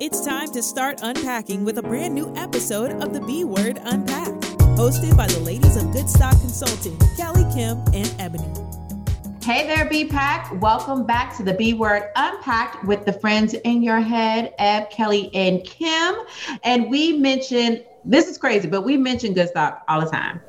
It's time to start unpacking with a brand new episode of the B Word Unpacked, hosted by the ladies of Good Stock Consulting, Kelly, Kim, and Ebony. Hey there, B Pack. Welcome back to the B Word Unpacked with the friends in your head, Eb, Kelly, and Kim. And we mentioned this is crazy, but we mention good stock all the time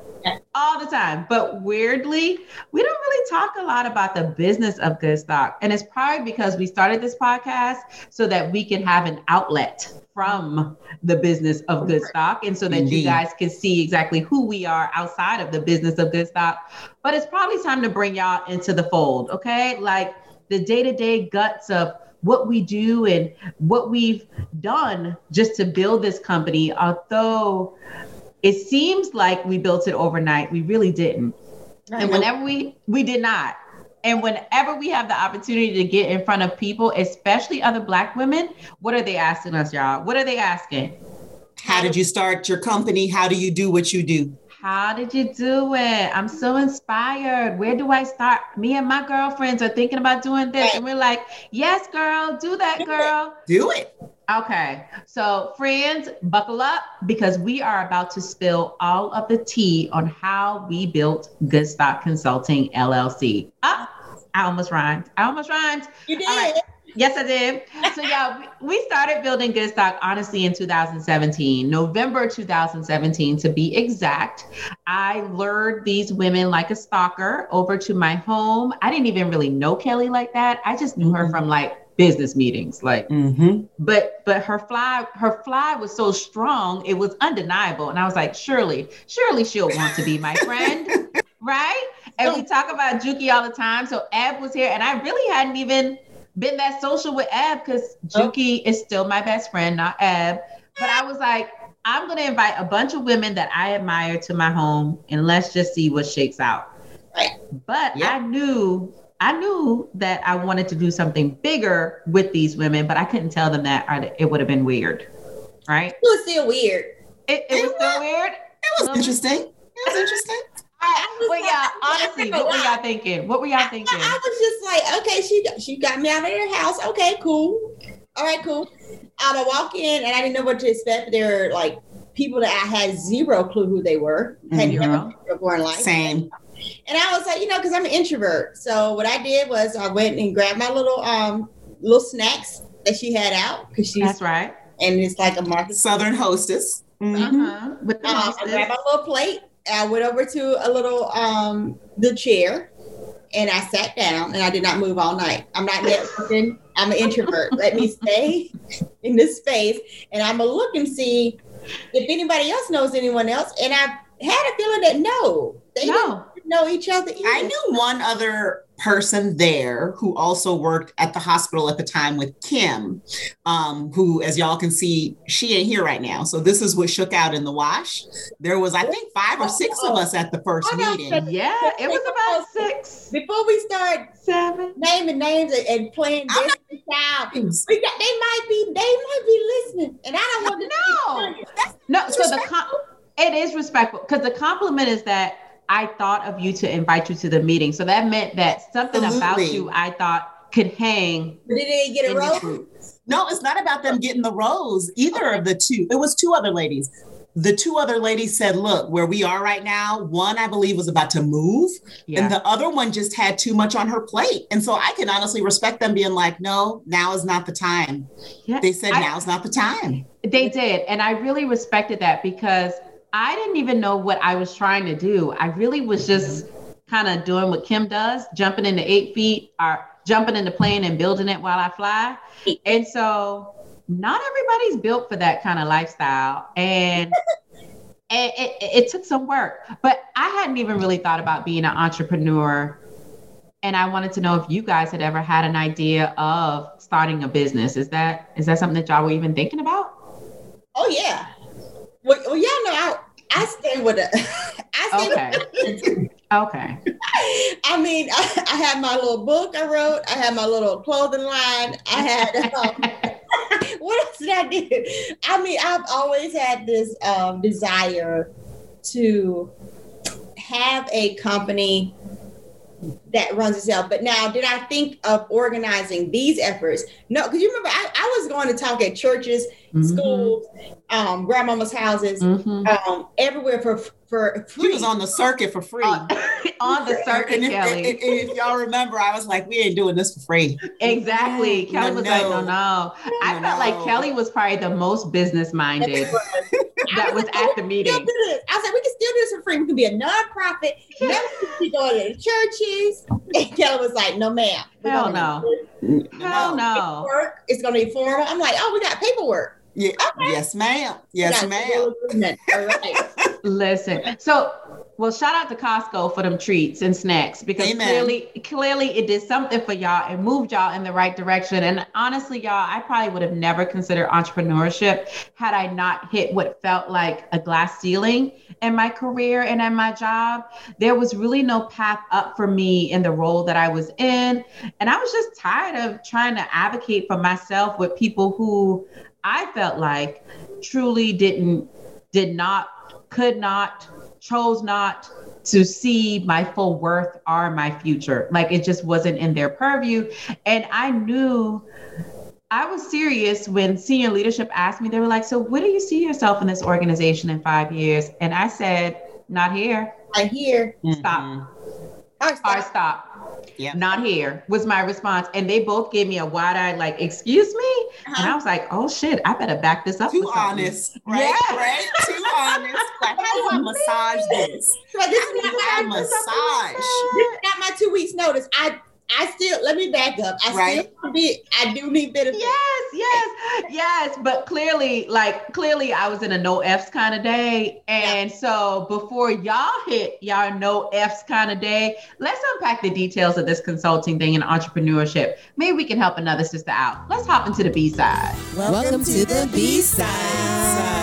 all the time. But weirdly, we don't really talk a lot about the business of good stock. And it's probably because we started this podcast so that we can have an outlet from the business of good stock and so that Indeed. you guys can see exactly who we are outside of the business of good stock. But it's probably time to bring y'all into the fold, okay? Like the day-to-day guts of what we do and what we've done just to build this company, although it seems like we built it overnight. We really didn't. and whenever we we did not. And whenever we have the opportunity to get in front of people, especially other black women, what are they asking us, y'all? What are they asking? How did you start your company? How do you do what you do? How did you do it? I'm so inspired. Where do I start? Me and my girlfriends are thinking about doing this. And we're like, yes, girl, do that, girl. Do it. Okay. So, friends, buckle up because we are about to spill all of the tea on how we built Good Stock Consulting LLC. Ah, I almost rhymed. I almost rhymed. You did. Yes, I did. So, yeah, we started building Good Stock honestly in 2017, November 2017 to be exact. I lured these women like a stalker over to my home. I didn't even really know Kelly like that. I just knew her mm-hmm. from like business meetings like mm-hmm. but but her fly her fly was so strong it was undeniable and i was like surely surely she'll want to be my friend right and we talk about juki all the time so Eb was here and i really hadn't even been that social with Eb because juki oh. is still my best friend not Eb but i was like i'm going to invite a bunch of women that i admire to my home and let's just see what shakes out right but yep. i knew I knew that I wanted to do something bigger with these women, but I couldn't tell them that or it would have been weird. Right? It was still weird. It, it, it was, still weird. It was interesting. It was interesting. I, well, yeah, honestly, what were y'all thinking? What were y'all thinking? I, I, was just like, okay, she she got me out of her house. Okay, cool. All right, cool. I walk in and I didn't know what to expect. There were like people that I had zero clue who they were. Had mm-hmm. never before in life. Same. And I was like, you know, because I'm an introvert. So what I did was I went and grabbed my little um little snacks that she had out because she's that's right. And it's like a market Southern hostess. Mm-hmm. Uh-huh. With the um, hostess. I grabbed my little plate. I went over to a little um the chair and I sat down and I did not move all night. I'm not networking. I'm an introvert. Let me stay in this space and I'm gonna look and see if anybody else knows anyone else. And I had a feeling that no, they no. Didn't know each other. Either. I knew one other person there who also worked at the hospital at the time with Kim, um, who, as y'all can see, she ain't here right now. So this is what shook out in the wash. There was, I think, five or six of us at the first meeting. Yeah, it was about six. Before we start seven naming names and playing this child, we got, they might be they might be listening, and I don't want to know. No, so the com- it is respectful because the compliment is that I thought of you to invite you to the meeting. So that meant that something Absolutely. about you I thought could hang. But did they get a rose? No, it's not about them getting the rose. Either okay. of the two. It was two other ladies. The two other ladies said, "Look, where we are right now. One, I believe, was about to move, yeah. and the other one just had too much on her plate." And so I can honestly respect them being like, "No, now is not the time." Yeah, they said, I, "Now's not the time." They did, and I really respected that because I didn't even know what I was trying to do. I really was just kind of doing what Kim does, jumping into eight feet or jumping into plane and building it while I fly. And so not everybody's built for that kind of lifestyle. And it, it, it took some work, but I hadn't even really thought about being an entrepreneur. And I wanted to know if you guys had ever had an idea of starting a business. Is that is that something that y'all were even thinking about? Oh yeah, well, well y'all know I I stay with it. I stay okay. Okay. I mean, I, I, had my little book I wrote. I had my little clothing line. I had. Um, what else did I do? I mean, I've always had this um, desire to have a company that runs itself. But now, did I think of organizing these efforts? No, because you remember I, I, was going to talk at churches, mm-hmm. schools, um, grandmama's houses, mm-hmm. um, everywhere for for free. He was on the circuit for free. Uh, on the circuit, and if, Kelly. And, if y'all remember, I was like, we ain't doing this for free. Exactly. Kelly no, was no. like, no, no. I no, felt like Kelly was probably the most business minded that was, was at the meeting. I said, we can still do this for free. We can be a nonprofit. Never be going to the churches. And Kelly was like, no, ma'am. Hell no. Hell no. Work. It's going to be formal. I'm like, oh, we got paperwork. Yeah. Ah, okay. Yes, ma'am. Yes, ma'am. All right. Listen. So, well, shout out to Costco for them treats and snacks because Amen. clearly, clearly it did something for y'all and moved y'all in the right direction. And honestly, y'all, I probably would have never considered entrepreneurship had I not hit what felt like a glass ceiling in my career and in my job. There was really no path up for me in the role that I was in. And I was just tired of trying to advocate for myself with people who I felt like truly didn't, did not, could not, chose not to see my full worth or my future. Like it just wasn't in their purview. And I knew I was serious when senior leadership asked me, they were like, So, where do you see yourself in this organization in five years? And I said, Not here. I hear. Stop. Mm-hmm. Or stop yeah. not here was my response. And they both gave me a wide eyed, like, excuse me. Uh-huh. And I was like, oh shit, I better back this up. Too honest, right? Yeah. Right? Too honest. Like, how do I massage this? So this is not my massage. This is not my two weeks notice. I I still let me back up. I right. still be I do need benefits. Yes, yes, yes. But clearly, like clearly I was in a no F's kind of day. And yeah. so before y'all hit y'all no F's kind of day, let's unpack the details of this consulting thing and entrepreneurship. Maybe we can help another sister out. Let's hop into the B side. Welcome, Welcome to, to the B side.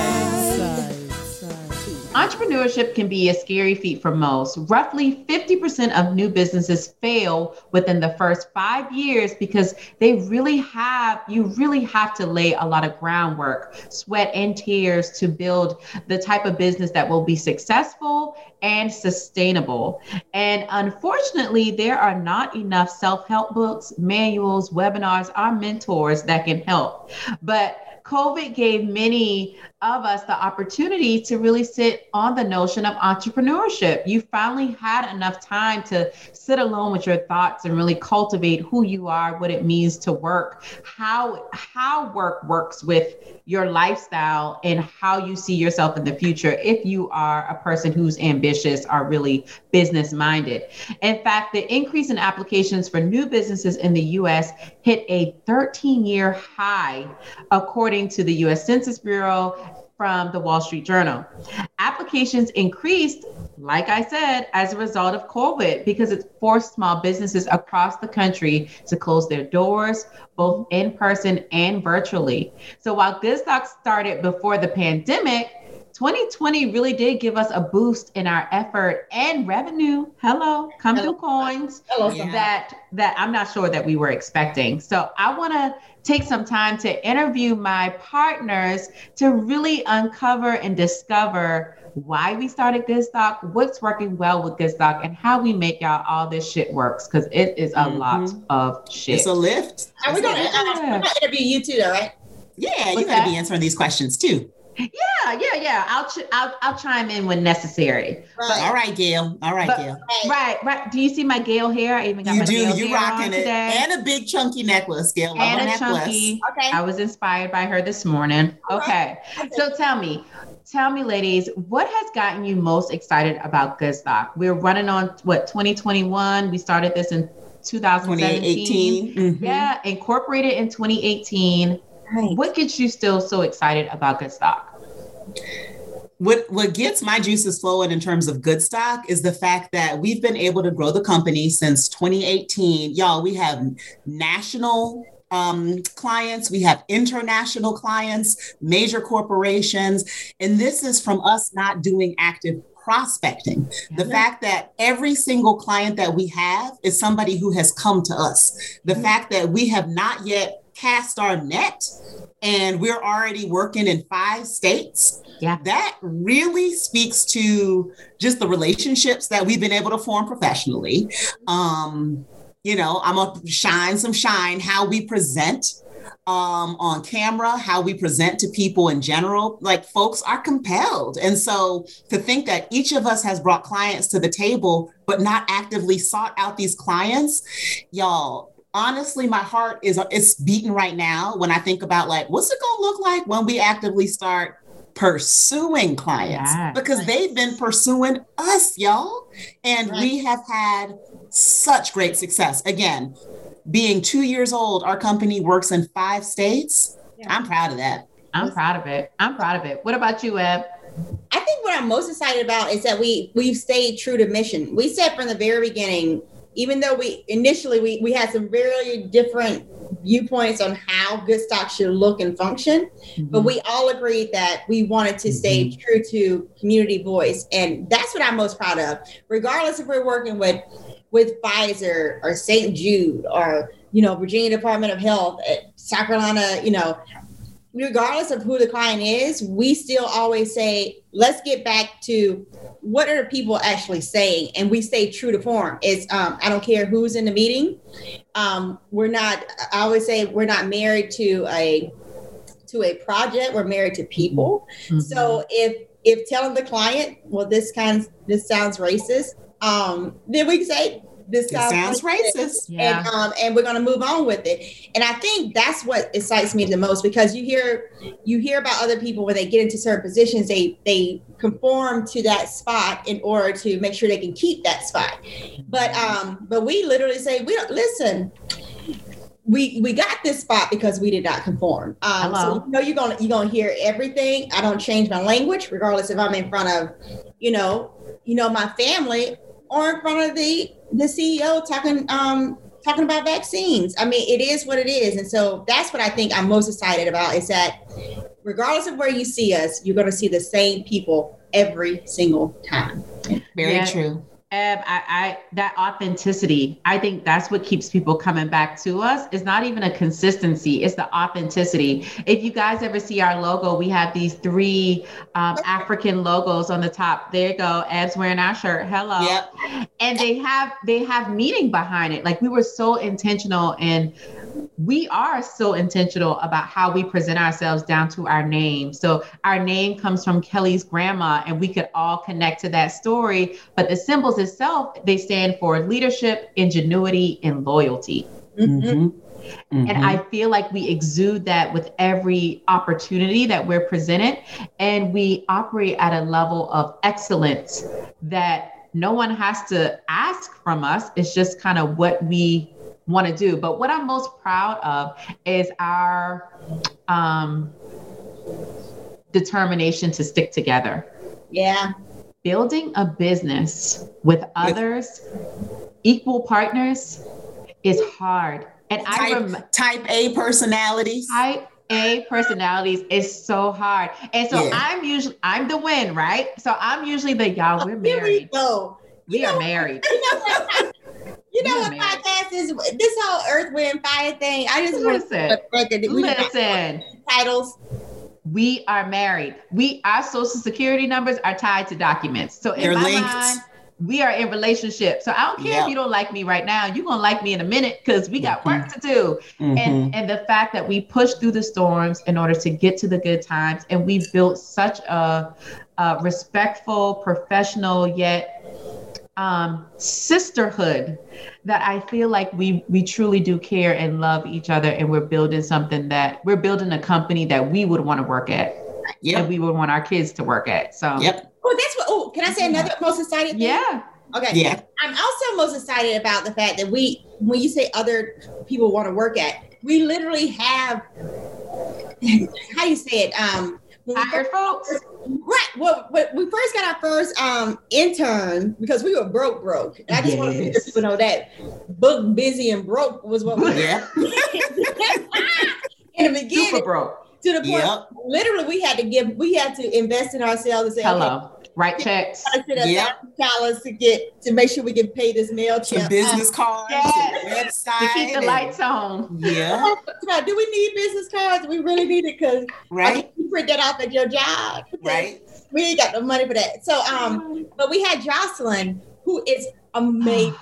Entrepreneurship can be a scary feat for most. Roughly 50% of new businesses fail within the first five years because they really have, you really have to lay a lot of groundwork, sweat and tears to build the type of business that will be successful and sustainable. And unfortunately, there are not enough self help books, manuals, webinars, or mentors that can help. But COVID gave many of us the opportunity to really sit on the notion of entrepreneurship. You finally had enough time to sit alone with your thoughts and really cultivate who you are, what it means to work, how how work works with your lifestyle and how you see yourself in the future if you are a person who's ambitious or really business minded. In fact, the increase in applications for new businesses in the US hit a 13 year high according to the US Census Bureau from the Wall Street Journal. Applications increased, like I said, as a result of COVID because it forced small businesses across the country to close their doors, both in person and virtually. So while Goodstock started before the pandemic, 2020 really did give us a boost in our effort and revenue. Hello, come Hello. through coins. Hello, that that I'm not sure that we were expecting. So I want to take some time to interview my partners to really uncover and discover why we started Goodstock, what's working well with Goodstock, and how we make y'all all this shit works because it is a mm-hmm. lot of shit. It's a lift. Are we gonna, uh, interview you too, though, right? Yeah, you're gonna be answering these questions too. Yeah, yeah, yeah. I'll ch- I'll I'll chime in when necessary. Right. But, all right, Gail. All right, but, Gail. Right, right. Do you see my Gail hair? I even got you my do. Gail you rocking it, today. and a big chunky necklace, Gail. And a necklace. chunky. Okay. I was inspired by her this morning. Okay. okay. So tell me, tell me, ladies, what has gotten you most excited about Goodstock? We're running on what 2021. We started this in 2017. Mm-hmm. Yeah, incorporated in 2018. Right. What gets you still so excited about Good Goodstock? What what gets my juices flowing in terms of good stock is the fact that we've been able to grow the company since 2018 y'all we have national um, clients we have international clients major corporations and this is from us not doing active prospecting. The fact that every single client that we have is somebody who has come to us. The fact that we have not yet cast our net and we're already working in five states, yeah. that really speaks to just the relationships that we've been able to form professionally. Um, you know, I'm gonna shine some shine how we present um, on camera, how we present to people in general, like folks are compelled. And so to think that each of us has brought clients to the table, but not actively sought out these clients, y'all, honestly, my heart is it's beating right now when I think about like, what's it gonna look like when we actively start pursuing clients yes. because they've been pursuing us, y'all. And right. we have had such great success. Again, being two years old, our company works in five states. Yeah. I'm proud of that. I'm proud of it. I'm proud of it. What about you, Eb? I think what I'm most excited about is that we we've stayed true to mission. We said from the very beginning, even though we initially we, we had some very different viewpoints on how good stock should look and function, mm-hmm. but we all agreed that we wanted to stay mm-hmm. true to community voice. And that's what I'm most proud of. Regardless if we're working with with Pfizer or St. Jude or you know Virginia Department of Health, eh, South Carolina, you know, regardless of who the client is, we still always say, let's get back to what are the people actually saying, and we stay true to form. It's um, I don't care who's in the meeting. Um, we're not. I always say we're not married to a to a project. We're married to people. Mm-hmm. So if if telling the client, well, this kind this sounds racist, um, then we say this sounds, sounds racist. Yeah. And um, and we're gonna move on with it. And I think that's what excites me the most because you hear you hear about other people when they get into certain positions, they they conform to that spot in order to make sure they can keep that spot. But um, but we literally say, we don't listen we we got this spot because we did not conform. Um, so you know you're gonna you're gonna hear everything. I don't change my language, regardless if I'm in front of, you know, you know my family or in front of the the CEO talking um talking about vaccines. I mean, it is what it is, and so that's what I think I'm most excited about is that regardless of where you see us, you're going to see the same people every single time. Very yeah. true. Eb, I, I that authenticity, I think that's what keeps people coming back to us. It's not even a consistency, it's the authenticity. If you guys ever see our logo, we have these three um, African logos on the top. There you go. Eb's wearing our shirt. Hello. Yep. And they have they have meaning behind it. Like we were so intentional and we are so intentional about how we present ourselves down to our name. So our name comes from Kelly's grandma, and we could all connect to that story. But the symbols itself, they stand for leadership, ingenuity, and loyalty. Mm-hmm. Mm-hmm. And I feel like we exude that with every opportunity that we're presented. And we operate at a level of excellence that no one has to ask from us. It's just kind of what we want to do. But what I'm most proud of is our um, determination to stick together. Yeah. Building a business with others, equal partners, is hard. And type, I rem- type A personalities. Type A personalities is so hard. And so yeah. I'm usually I'm the win, right? So I'm usually the y'all, we're married. Oh, we, go. we are married. You know what podcast is? This whole Earth, Wind, Fire thing. I just listen. Want to listen. Titles. We are married. We our social security numbers are tied to documents. So in my linked. mind, we are in relationship. So I don't care if you don't like me right now. You're gonna like me in a minute because we got mm-hmm. work to do. Mm-hmm. And and the fact that we push through the storms in order to get to the good times, and we built such a, a respectful, professional yet um, sisterhood that I feel like we we truly do care and love each other, and we're building something that we're building a company that we would want to work at, yeah, and we would want our kids to work at. So, yep. Oh, that's what. Oh, can I say another most exciting thing? Yeah. Okay. Yeah. I'm also most excited about the fact that we, when you say other people want to work at, we literally have. How do you say it? Um, hired folks. Right. Well, when we first got our first um intern because we were broke, broke. And I just yes. want to let people know that book busy and broke was what we yeah. in the beginning. Super broke. To the point yep. literally we had to give we had to invest in ourselves and say hello. Okay, write checks. yeah dollars to get to make sure we can pay this mail check. business cards yes. website to keep the and, lights on. Yeah. Do we need business cards? We really need it because right. you print that off at your job. Right. We ain't got no money for that. So um but we had Jocelyn who is amazing.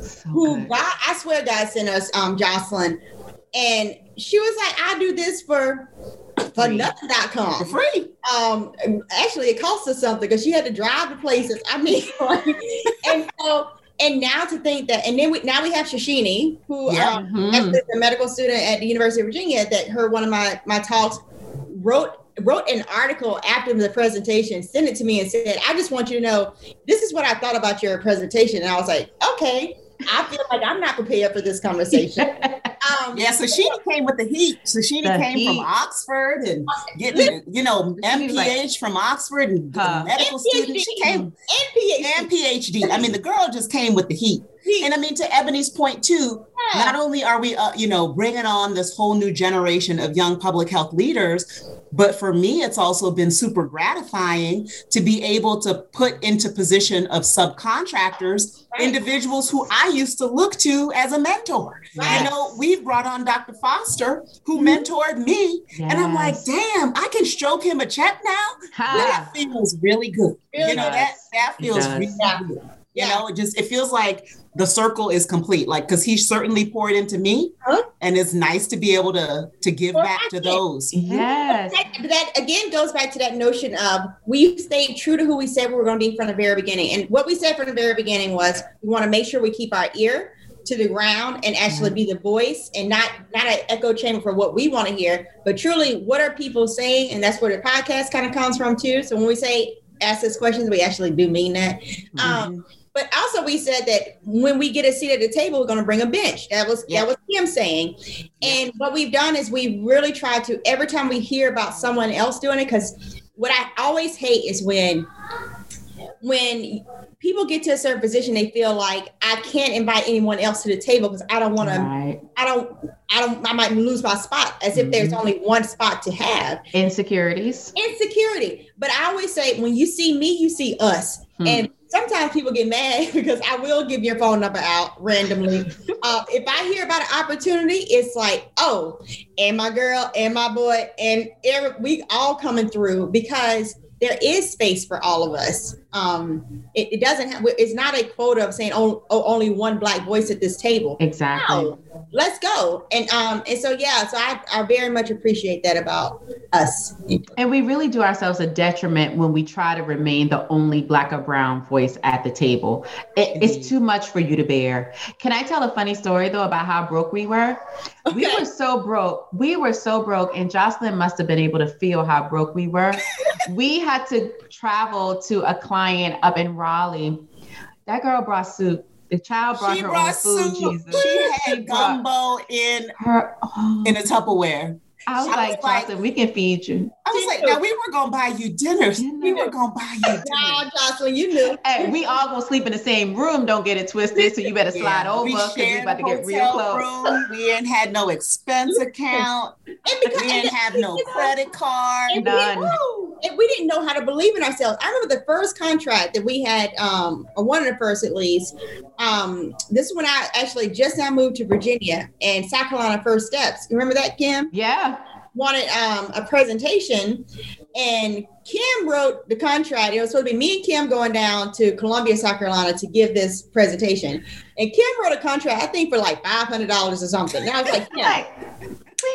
so who God, I swear God sent us um Jocelyn and she was like, I do this for for nothing.com. For free. Um, actually, it cost us something because she had to drive to places. I mean, and so and now to think that, and then we now we have Shashini, who yeah. um, mm-hmm. is a medical student at the University of Virginia, that heard one of my my talks, wrote wrote an article after the presentation, sent it to me, and said, "I just want you to know this is what I thought about your presentation." And I was like, "Okay." I feel like I'm not prepared for this conversation. Um, yeah, so she came with the heat. So she came heat. from Oxford and getting, you know, MPH like, from Oxford and huh. medical student. She came and PhD. and PhD. I mean, the girl just came with the heat. And I mean, to Ebony's point too, yeah. not only are we, uh, you know, bringing on this whole new generation of young public health leaders, but for me, it's also been super gratifying to be able to put into position of subcontractors right. individuals who I used to look to as a mentor. Right. You know, we've brought on Dr. Foster, who mm-hmm. mentored me, yes. and I'm like, damn, I can stroke him a check now. Ha. That feels really good. Really you know, that that feels really good. You yeah. know, it just it feels like the circle is complete. Like because he certainly poured into me, huh? and it's nice to be able to to give well, back to those. Yes, that, that, again goes back to that notion of we stayed true to who we said we were going to be from the very beginning. And what we said from the very beginning was we want to make sure we keep our ear to the ground and actually mm-hmm. be the voice and not not an echo chamber for what we want to hear, but truly what are people saying? And that's where the podcast kind of comes from too. So when we say ask us questions, we actually do mean that. Mm-hmm. Um, but also, we said that when we get a seat at the table, we're going to bring a bench. That was yeah. that was him saying. And what we've done is we really try to every time we hear about someone else doing it, because what I always hate is when when people get to a certain position, they feel like I can't invite anyone else to the table because I don't want right. to. I don't. I don't. I might lose my spot, as if mm-hmm. there's only one spot to have. Insecurities. Insecurity. But I always say, when you see me, you see us, hmm. and sometimes people get mad because I will give your phone number out randomly. uh, if I hear about an opportunity, it's like, oh, and my girl and my boy and every, we all coming through because there is space for all of us. Um, it, it, doesn't have, it's not a quota of saying, oh, oh, only one black voice at this table. Exactly. No, let's go. And, um, and so, yeah, so I, I very much appreciate that about us. And we really do ourselves a detriment when we try to remain the only black or brown voice at the table. It, it's too much for you to bear. Can I tell a funny story though about how broke we were? Okay. We were so broke. We were so broke, and Jocelyn must have been able to feel how broke we were. we had to travel to a client up in Raleigh. That girl brought soup. The child brought she her brought own food. Soup. Jesus. She had gumbo in her oh. in a Tupperware. I was, I like, was Jocelyn, we can feed you. I was like, now we were gonna buy you dinners. Dinner. We were gonna buy you dinner. Wow, Jocelyn, you knew. Hey, we all gonna sleep in the same room. Don't get it twisted. So you better slide yeah, over because we, we about to get real close. Room. We didn't had no expense account. and because, we didn't have no credit card. And None. We, and we didn't know how to believe in ourselves. I remember the first contract that we had, um, or one of the first at least. Um, this is when I actually just now moved to Virginia and South Carolina First Steps. You remember that, Kim? Yeah wanted um, a presentation, and Kim wrote the contract. It was supposed to be me and Kim going down to Columbia, South Carolina, to give this presentation. And Kim wrote a contract, I think, for like five hundred dollars or something. And I was like, yeah.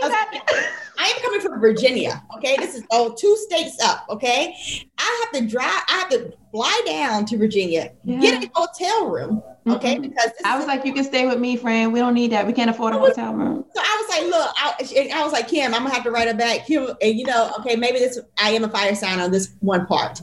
I am coming from Virginia. Okay, this is oh two states up. Okay, I have to drive. I have to fly down to Virginia, yeah. get a hotel room. Okay, mm-hmm. because I was like, you can stay with me, friend. We don't need that. We can't afford a hotel room. So I was like, look, I, I was like, Kim, I'm gonna have to write it back. Kim, and you know, okay, maybe this I am a fire sign on this one part.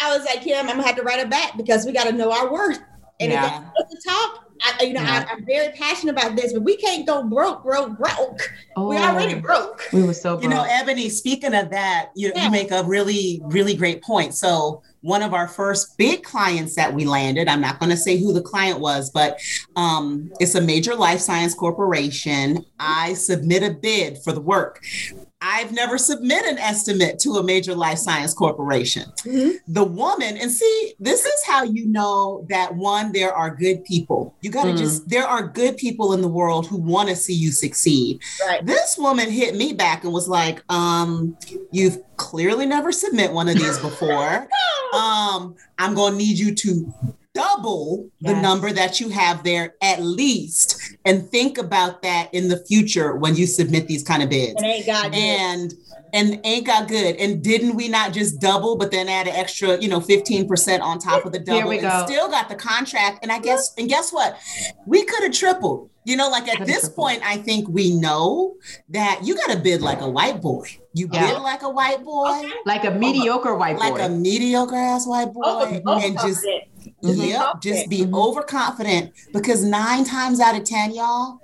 I was like, Kim, I'm gonna have to write it back because we got to know our worth. And yeah. if at the top, I, you know, yeah. I, am very passionate about this, but we can't go broke, broke, broke. Oh, we already broke. We were so broke. You know, Ebony, speaking of that, you, yeah. you make a really, really great point. So one of our first big clients that we landed, I'm not going to say who the client was, but um, it's a major life science corporation. I submit a bid for the work. I've never submitted an estimate to a major life science corporation. Mm-hmm. The woman, and see, this is how you know that one, there are good people. You got to mm. just, there are good people in the world who want to see you succeed. Right. This woman hit me back and was like, um, you've clearly never submit one of these before. um, I'm going to need you to double yes. the number that you have there at least and think about that in the future when you submit these kind of bids. And ain't got and and ain't got good. And didn't we not just double but then add an extra you know 15% on top of the double and go. still got the contract. And i guess and guess what? We could have tripled. You know like at this point i think we know that you got to bid like a white boy. You yeah. bid like a white boy. Okay. like a mediocre white boy. like a mediocre ass white boy oh, oh, and just Mm-hmm. Yep, just be mm-hmm. overconfident because nine times out of ten, y'all,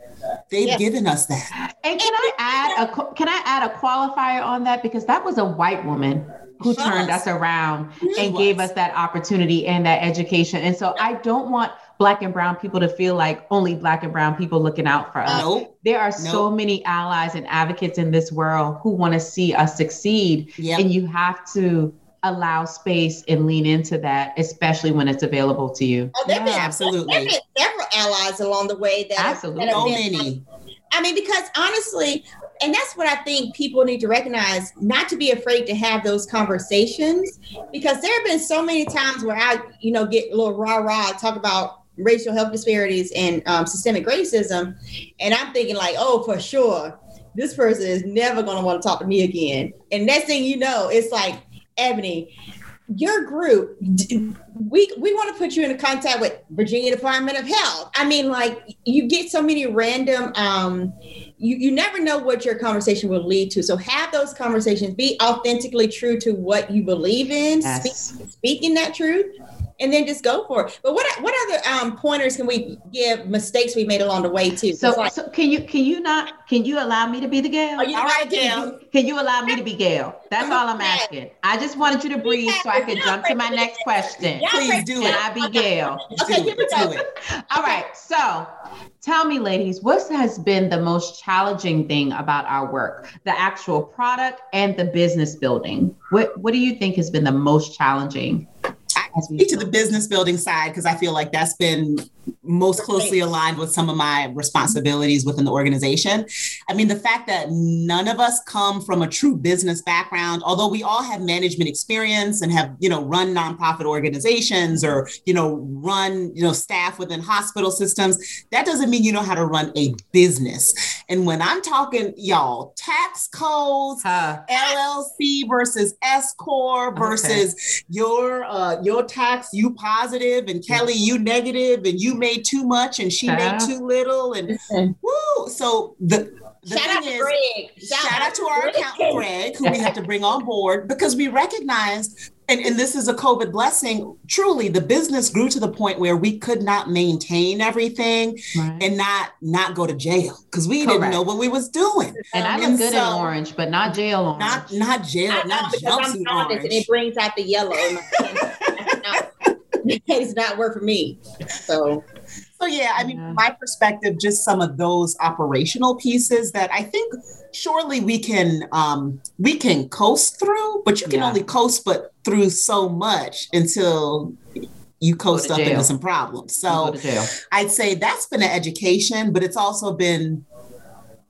they've yes. given us that. And can I add a can I add a qualifier on that because that was a white woman who turned us around and gave us that opportunity and that education. And so I don't want black and brown people to feel like only black and brown people looking out for us. Nope. There are nope. so many allies and advocates in this world who want to see us succeed. Yep. And you have to allow space and lean into that, especially when it's available to you. Oh, there yeah, been, absolutely. There been several allies along the way that absolutely that so many. I mean, because honestly, and that's what I think people need to recognize, not to be afraid to have those conversations, because there have been so many times where I, you know, get a little rah rah talk about racial health disparities and um, systemic racism, and I'm thinking like, oh, for sure, this person is never going to want to talk to me again. And next thing you know, it's like Ebony, your group, we we want to put you in contact with Virginia Department of Health. I mean, like you get so many random. Um, you you never know what your conversation will lead to. So have those conversations. Be authentically true to what you believe in. Yes. Speak, speaking that truth and then just go for it. But what what other um, pointers can we give mistakes we made along the way too? So, like, so can you can you not can you allow me to be the Gail? Are you all right, Gail? Can, can you allow me to be Gail? That's all I'm asking. I just wanted you to breathe so I could jump to my next question. Please do it. Can I be Gail? Okay, here we go. All right, so Tell me, ladies, what has been the most challenging thing about our work? The actual product and the business building. What What do you think has been the most challenging? I speak to the business building side because I feel like that's been most closely aligned with some of my responsibilities within the organization. I mean, the fact that none of us come from a true business background, although we all have management experience and have, you know, run nonprofit organizations or, you know, run, you know, staff within hospital systems, that doesn't mean you know how to run a business. And when I'm talking, y'all, tax codes, huh. LLC versus S corp versus okay. your uh, your tax, you positive and Kelly, you negative, and you made too much and she made too little, and woo. So the the shout out to is, Greg. Shout, shout out to our accountant Greg, who we had to bring on board because we recognized, and, and this is a COVID blessing. Truly, the business grew to the point where we could not maintain everything right. and not not go to jail because we Correct. didn't know what we was doing. And I look and good so, in orange, but not jail orange. Not not jail, I not jumpsuit orange. And it brings out the yellow. it's not work for me. So so yeah, I mean, yeah. my perspective, just some of those operational pieces that I think surely we can um, we can coast through, but you can yeah. only coast but through so much until you coast up into some problems. So I'd say that's been an education, but it's also been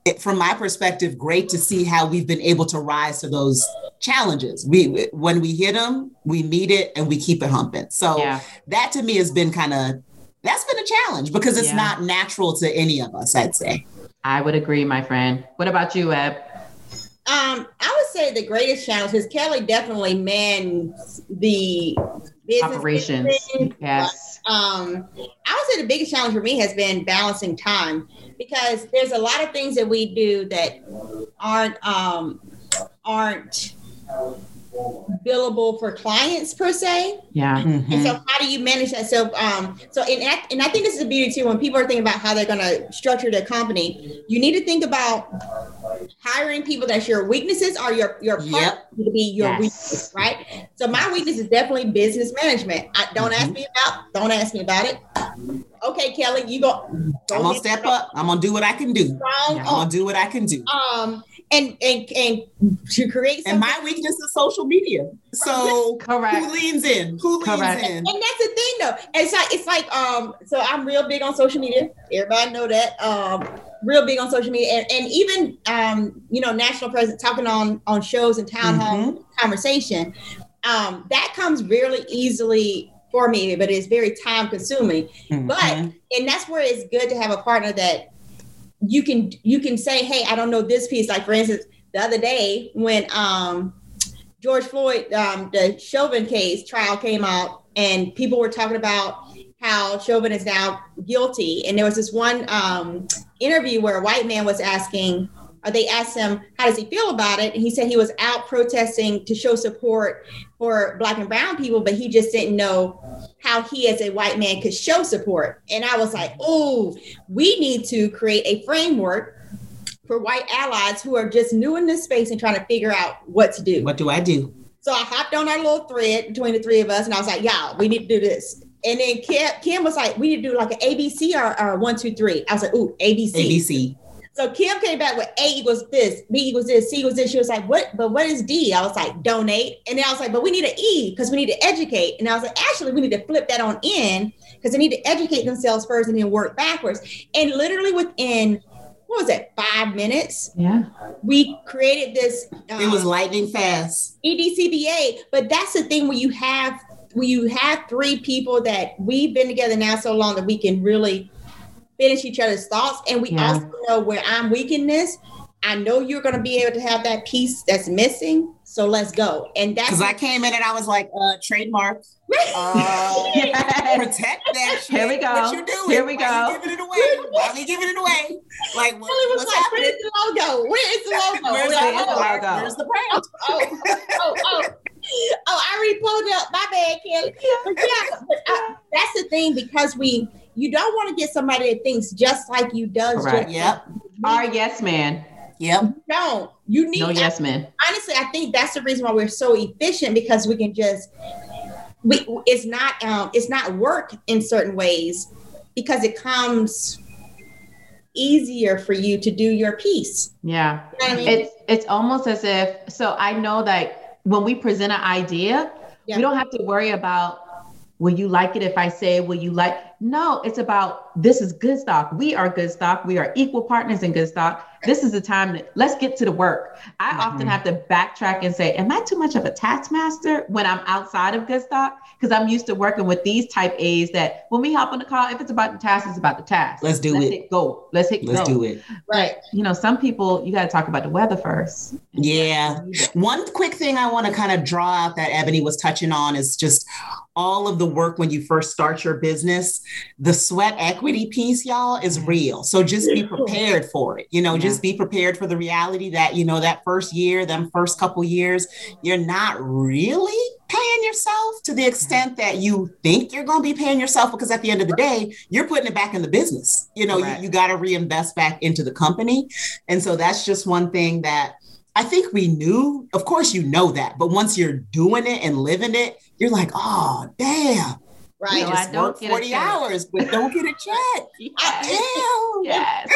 it, from my perspective, great to see how we've been able to rise to those challenges. We when we hit them, we meet it and we keep it humping. So yeah. that to me has been kind of that's been a challenge because it's yeah. not natural to any of us, I'd say. I would agree, my friend. What about you, Eb? Um, I would say the greatest challenge is Kelly definitely mans the operations. Business, yes. Um, I would say the biggest challenge for me has been balancing time because there's a lot of things that we do that aren't um, aren't billable for clients per se. Yeah. Mm-hmm. And so how do you manage that? So um so and and I think this is a beauty too when people are thinking about how they're gonna structure their company, you need to think about hiring people that your weaknesses are your your part yep. to be your yes. weakness, right? So my weakness is definitely business management. I, don't mm-hmm. ask me about don't ask me about it. Okay, Kelly, you go. go I'm gonna step up. I'm gonna do what I can do. I'm gonna do what I can do. Um, and and and to create and my weakness is social media. So correct who leans in? Who leans correct. in? And that's the thing though. It's like it's like um so i'm real big on social media. Everybody know that. Um real big on social media. And, and even um you know national president talking on on shows and town mm-hmm. hall conversation um that comes really easily for me but it's very time consuming. Mm-hmm. but and that's where it's good to have a partner that you can you can say, hey, I don't know this piece. Like for instance, the other day when um, George Floyd, um, the Chauvin case trial came out, and people were talking about how Chauvin is now guilty. And there was this one um, interview where a white man was asking, or they asked him, how does he feel about it? And he said he was out protesting to show support for Black and Brown people, but he just didn't know how he, as a white man, could show support. And I was like, oh, we need to create a framework for white allies who are just new in this space and trying to figure out what to do. What do I do? So I hopped on our little thread between the three of us, and I was like, y'all, we need to do this. And then Kim, Kim was like, we need to do like an ABC or, or one, two, three. I was like, ooh, ABC. ABC. So Kim came back with A equals this, B equals this, C equals this. She was like, what? But what is D? I was like, donate. And then I was like, but we need an E because we need to educate. And I was like, actually, we need to flip that on in because they need to educate themselves first and then work backwards. And literally within what was it, five minutes? Yeah. We created this. Um, it was lightning fast. EDCBA, but that's the thing when you have when you have three people that we've been together now so long that we can really finish each other's thoughts. And we yeah. also know where I'm weak in this. I know you're going to be able to have that piece that's missing. So let's go. And that's because I came in and I was like, uh, trademark, uh, protect that shit. Here we go. What you doing? Here we go. Why giving it away? Why are we giving it away? Like, what, was what's like, happening? Where's the logo? Where is the logo? Where's, Where's the, logo? Where's the brand? Oh, oh, oh, oh. oh, I already pulled up. My bad, Kelly. But yeah, but, uh, that's the thing because we you don't want to get somebody that thinks just like you does. Right. Yep. Our yes man. Yep. Don't you need no yes man. Honestly, I think that's the reason why we're so efficient because we can just we it's not um it's not work in certain ways because it comes easier for you to do your piece. Yeah. You know I mean? It's it's almost as if so I know that when we present an idea, yeah. we don't have to worry about will you like it if I say will you like no, it's about this is good stock. We are good stock. We are equal partners in good stock. This is the time that let's get to the work. I mm-hmm. often have to backtrack and say, Am I too much of a taskmaster when I'm outside of good stock? Because I'm used to working with these type A's that when we hop on the call, if it's about the task, it's about the task. Let's do let's it. Hit go. Let's hit Let's go. do it. Right. You know, some people you got to talk about the weather first. Yeah. One quick thing I want to kind of draw out that Ebony was touching on is just all of the work when you first start your business, the sweat equity piece, y'all, is real. So just be prepared for it. You know, yeah. just be prepared for the reality that, you know, that first year, them first couple years, you're not really paying yourself to the extent that you think you're going to be paying yourself because at the end of the day you're putting it back in the business you know you, you got to reinvest back into the company and so that's just one thing that I think we knew, of course, you know that, but once you're doing it and living it, you're like, oh, damn. Right. We just work 40 hours, but don't get a check. yes. yes.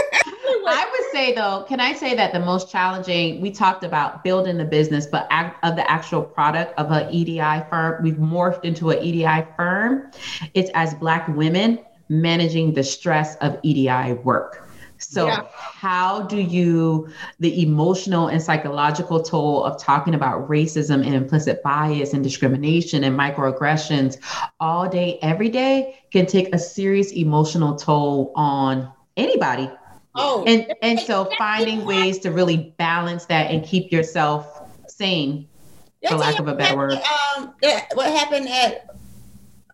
I would say, though, can I say that the most challenging, we talked about building the business, but of the actual product of an EDI firm, we've morphed into an EDI firm. It's as Black women managing the stress of EDI work. So, yeah. how do you, the emotional and psychological toll of talking about racism and implicit bias and discrimination and microaggressions all day, every day can take a serious emotional toll on anybody. Oh, and and so finding ways to really balance that and keep yourself sane, for lack of a better word. Um, what happened at?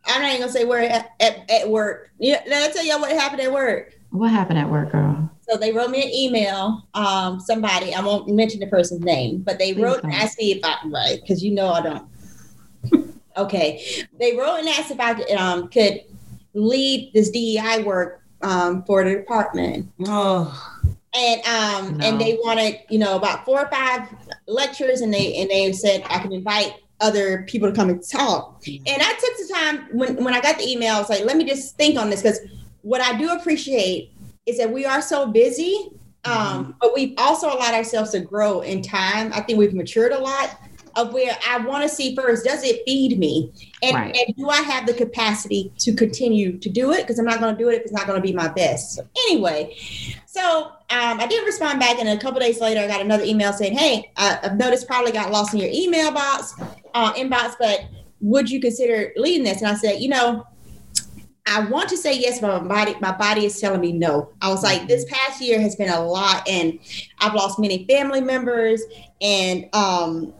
I'm not even gonna say where at, at, at work. Yeah, let me tell you what happened at work. What happened at work, girl? So they wrote me an email. Um, somebody I won't mention the person's name, but they Please wrote don't. and asked me if I'm right because you know I don't. okay, they wrote and asked if I um, could lead this DEI work um, for the department. Oh. And um no. and they wanted you know about four or five lectures, and they and they said I can invite other people to come and talk. And I took the time when when I got the email, I was like, let me just think on this because what I do appreciate is that we are so busy Um, mm-hmm. but we've also allowed ourselves to grow in time. I think we've matured a lot of where I want to see first, does it feed me? And, right. and do I have the capacity to continue to do it? Because I'm not going to do it if it's not going to be my best. So anyway, so um, I did respond back, and a couple days later, I got another email saying, "Hey, I, have noticed probably got lost in your email box, uh, inbox, but would you consider leading this?" And I said, "You know, I want to say yes, but my body, my body is telling me no. I was like, this past year has been a lot, and I've lost many family members, and um,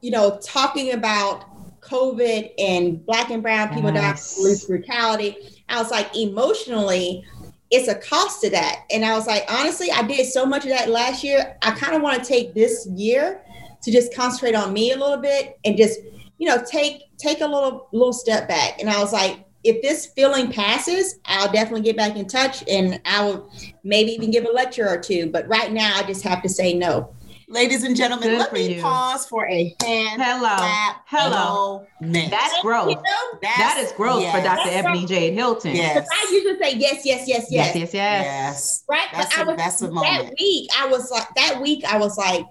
you know, talking about COVID and black and brown people yes. dying police brutality. I was like, emotionally, it's a cost to that. And I was like, honestly, I did so much of that last year. I kind of want to take this year to just concentrate on me a little bit and just, you know, take take a little little step back. And I was like, if this feeling passes, I'll definitely get back in touch and I will maybe even give a lecture or two. But right now I just have to say no. Ladies and gentlemen, Good let me you. pause for a hand. Hello. Clap. Hello. Moment. That's growth. You know, that's, that is growth yes. for Dr. That's Ebony Jade Hilton. Yes. I usually say yes, yes, yes, yes. Yes, yes, yes. yes. Right. That's, but a, was, that's a moment. That week, I was like, that week, I was like,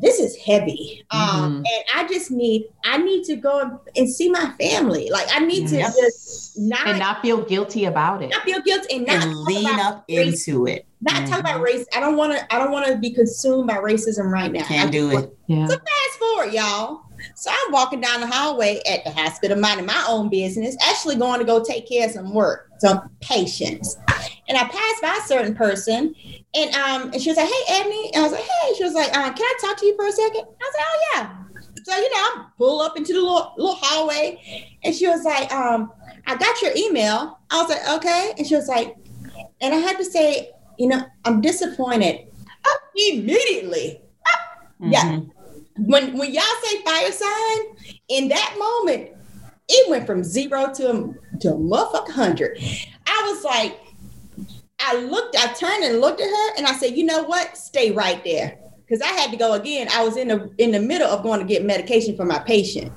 this is heavy. Um, mm-hmm. Um, and I just need, I need to go and see my family. Like I need to just not and not feel guilty about it. Not feel guilty and not and lean up race, into it. Not mm-hmm. talk about mm-hmm. race. I don't want to. I don't want to be consumed by racism right now. Can't do it. Yeah. So fast forward, y'all. So I'm walking down the hallway at the hospital, minding my own business, actually going to go take care of some work, some patients. And I passed by a certain person, and um, and she was like, "Hey, Ebony," and I was like, "Hey," she was like, um, "Can I talk to you for a second? I was like, "Oh yeah." So you know, I pull up into the little, little hallway, and she was like, um, "I got your email." I was like, "Okay," and she was like, and I had to say, you know, I'm disappointed immediately. Mm-hmm. Yeah. When when y'all say fire sign, in that moment, it went from zero to a, to a motherfucker hundred. I was like, I looked, I turned and looked at her, and I said, you know what? Stay right there, because I had to go again. I was in the in the middle of going to get medication for my patient.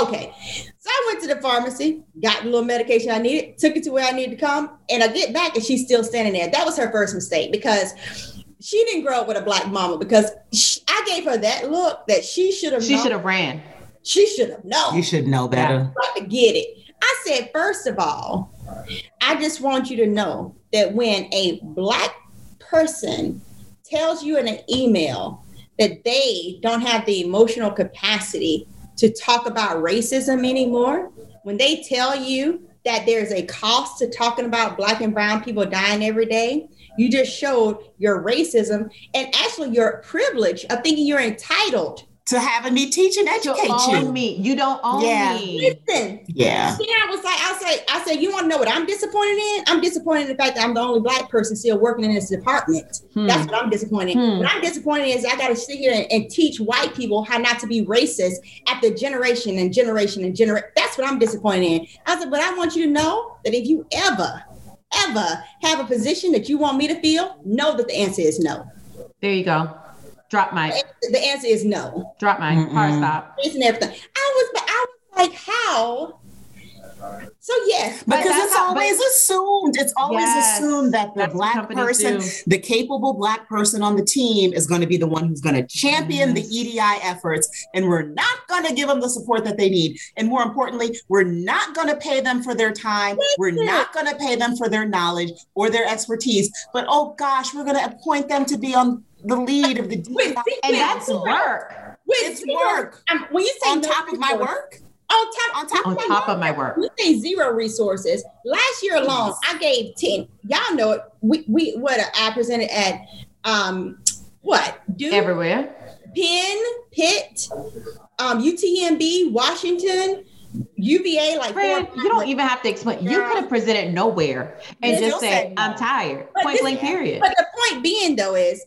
Okay, so I went to the pharmacy, got the little medication I needed, took it to where I needed to come, and I get back and she's still standing there. That was her first mistake because she didn't grow up with a black mama because she, I gave her that look that she should have. She should have ran. She should have known. You should know better. To get it. I said, first of all, I just want you to know that when a black person tells you in an email that they don't have the emotional capacity to talk about racism anymore, when they tell you that there's a cost to talking about black and brown people dying every day, you just showed your racism and actually your privilege of thinking you're entitled to having me teach and educate you. Own me. You don't own yeah. me. Listen. Yeah. Yeah, I was like, I say, I say, you want to know what I'm disappointed in? I'm disappointed in the fact that I'm the only black person still working in this department. Hmm. That's what I'm disappointed. Hmm. What I'm disappointed is I got to sit here and, and, teach white people how not to be racist after generation and generation and generation. That's what I'm disappointed in. I said, but I want you to know that if you ever, ever have a position that you want me to feel, know that the answer is no. There you go. Drop mic. The answer is no. Drop mic. Mm-mm. Hard stop. Isn't everything. I was, I was like, how? So yes, because it's always but, assumed. It's always yes, assumed that the black person, too. the capable black person on the team, is going to be the one who's going to champion yes. the EDI efforts, and we're not going to give them the support that they need. And more importantly, we're not going to pay them for their time. We're not going to pay them for their knowledge or their expertise. But oh gosh, we're going to appoint them to be on the lead of the Wait, and that's work. Wait, it's work. Um, when you say on no top of my work, on top on top, on of, top of my work. You say zero resources. Last year alone, yes. I gave ten. Y'all know it. We we what I presented at um what Duke everywhere. Penn, Pitt, um, UTMB, Washington, UVA, like Friend, you don't even have to explain. You could have presented nowhere and just say, "I'm tired." Point blank. Period. But the point being, though, is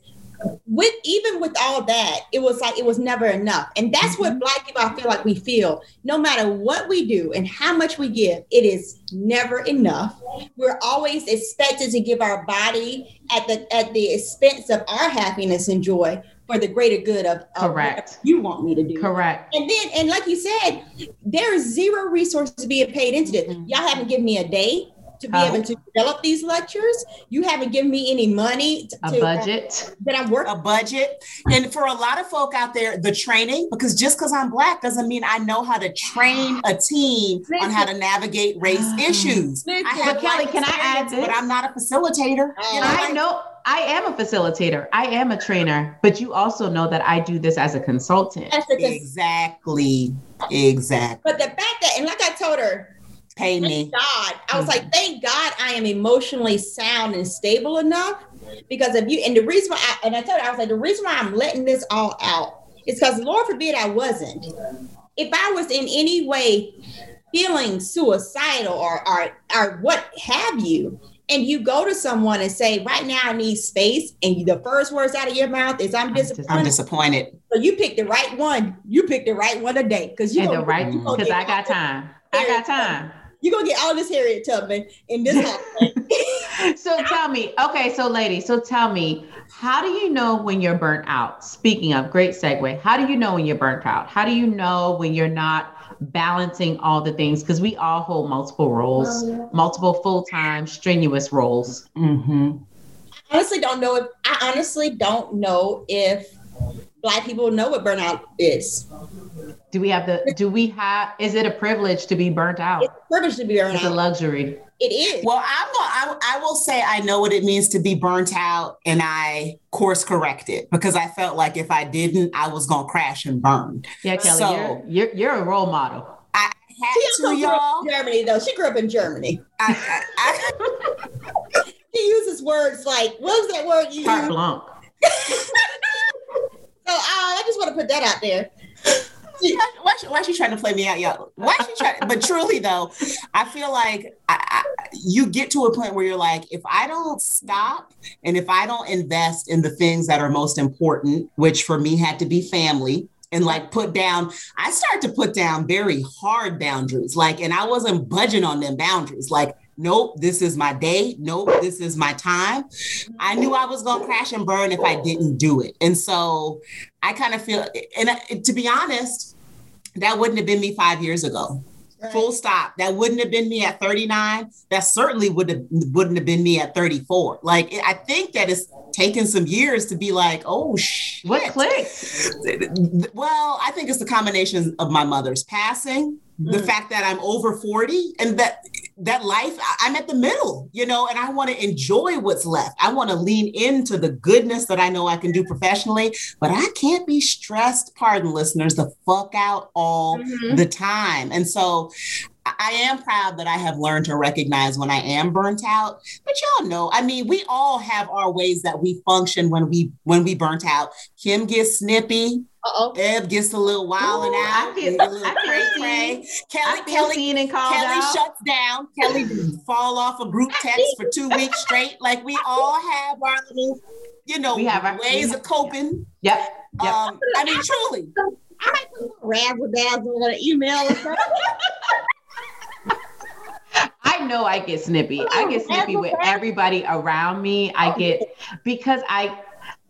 with even with all that, it was like it was never enough. And that's mm-hmm. what black people I feel like we feel. No matter what we do and how much we give, it is never enough. We're always expected to give our body at the at the expense of our happiness and joy for the greater good of, of correct you want me to do correct and then and like you said there is zero resources being paid into this mm-hmm. y'all haven't given me a day to be able to develop these lectures. You haven't given me any money to, a budget uh, that I'm working a budget. And for a lot of folk out there, the training because just because I'm black doesn't mean I know how to train a team listen. on how to navigate race uh, issues. Listen. I have Kelly, can I add this? But I'm not a facilitator. Uh, you know, I know I am a facilitator. I am a trainer, but you also know that I do this as a consultant. Exactly. Exactly. But the fact that, and like I told her, pay me. God, I was mm-hmm. like, thank God I am emotionally sound and stable enough because of you. And the reason why, I, and I told her, I was like, the reason why I'm letting this all out is because Lord forbid I wasn't. If I was in any way feeling suicidal or, or, or what have you, and you go to someone and say, right now I need space, and the first words out of your mouth is I'm disappointed. I'm disappointed. So you picked the right one. You picked the right one today. Because you and the right because I got time. I got time. You're gonna get all this Harriet Tubman in this house. So tell me, okay, so lady, so tell me, how do you know when you're burnt out? Speaking of great segue, how do you know when you're burnt out? How do you know when you're not balancing all the things because we all hold multiple roles, multiple full time, strenuous roles. Mm-hmm. I honestly don't know if I honestly don't know if black people know what burnout is. Do we have the? Do we have? Is it a privilege to be burnt out? It's a privilege to be burnt it's out. It's a luxury. It is. Well, I'm I, I will say I know what it means to be burnt out, and I course corrected because I felt like if I didn't, I was gonna crash and burn. Yeah, Kelly, so, you're, you're you're a role model. I had she to, y'all. Germany though, she grew up in Germany. I, I, I she uses words like what was that word you Carte blanc. so uh, I just want to put that out there why, why is she trying to play me out, y'all? Why she trying? but truly, though, I feel like I, I, you get to a point where you're like, if I don't stop and if I don't invest in the things that are most important, which for me had to be family, and like put down i started to put down very hard boundaries like and i wasn't budging on them boundaries like nope this is my day nope this is my time i knew i was going to crash and burn if i didn't do it and so i kind of feel and to be honest that wouldn't have been me five years ago. Right. Full stop. That wouldn't have been me at 39. That certainly would have wouldn't have been me at 34. Like I think that it's taken some years to be like, oh shit. What clicked? Well, I think it's the combination of my mother's passing, mm. the fact that I'm over 40, and that that life i'm at the middle you know and i want to enjoy what's left i want to lean into the goodness that i know i can do professionally but i can't be stressed pardon listeners the fuck out all mm-hmm. the time and so I am proud that I have learned to recognize when I am burnt out. But y'all know, I mean, we all have our ways that we function when we when we burnt out. Kim gets snippy. Uh-oh. Eb gets a little wild and out. I get, a little cray cray. Kelly, Kelly, Kelly out. shuts down. Kelly fall off a group text for two weeks straight. Like we all have our little, you know, we have our, ways of coping. Yep. yep. Um, I mean, truly. I might razzle dazzle on an email or something. I know I get snippy. I get snippy with everybody around me. I get because I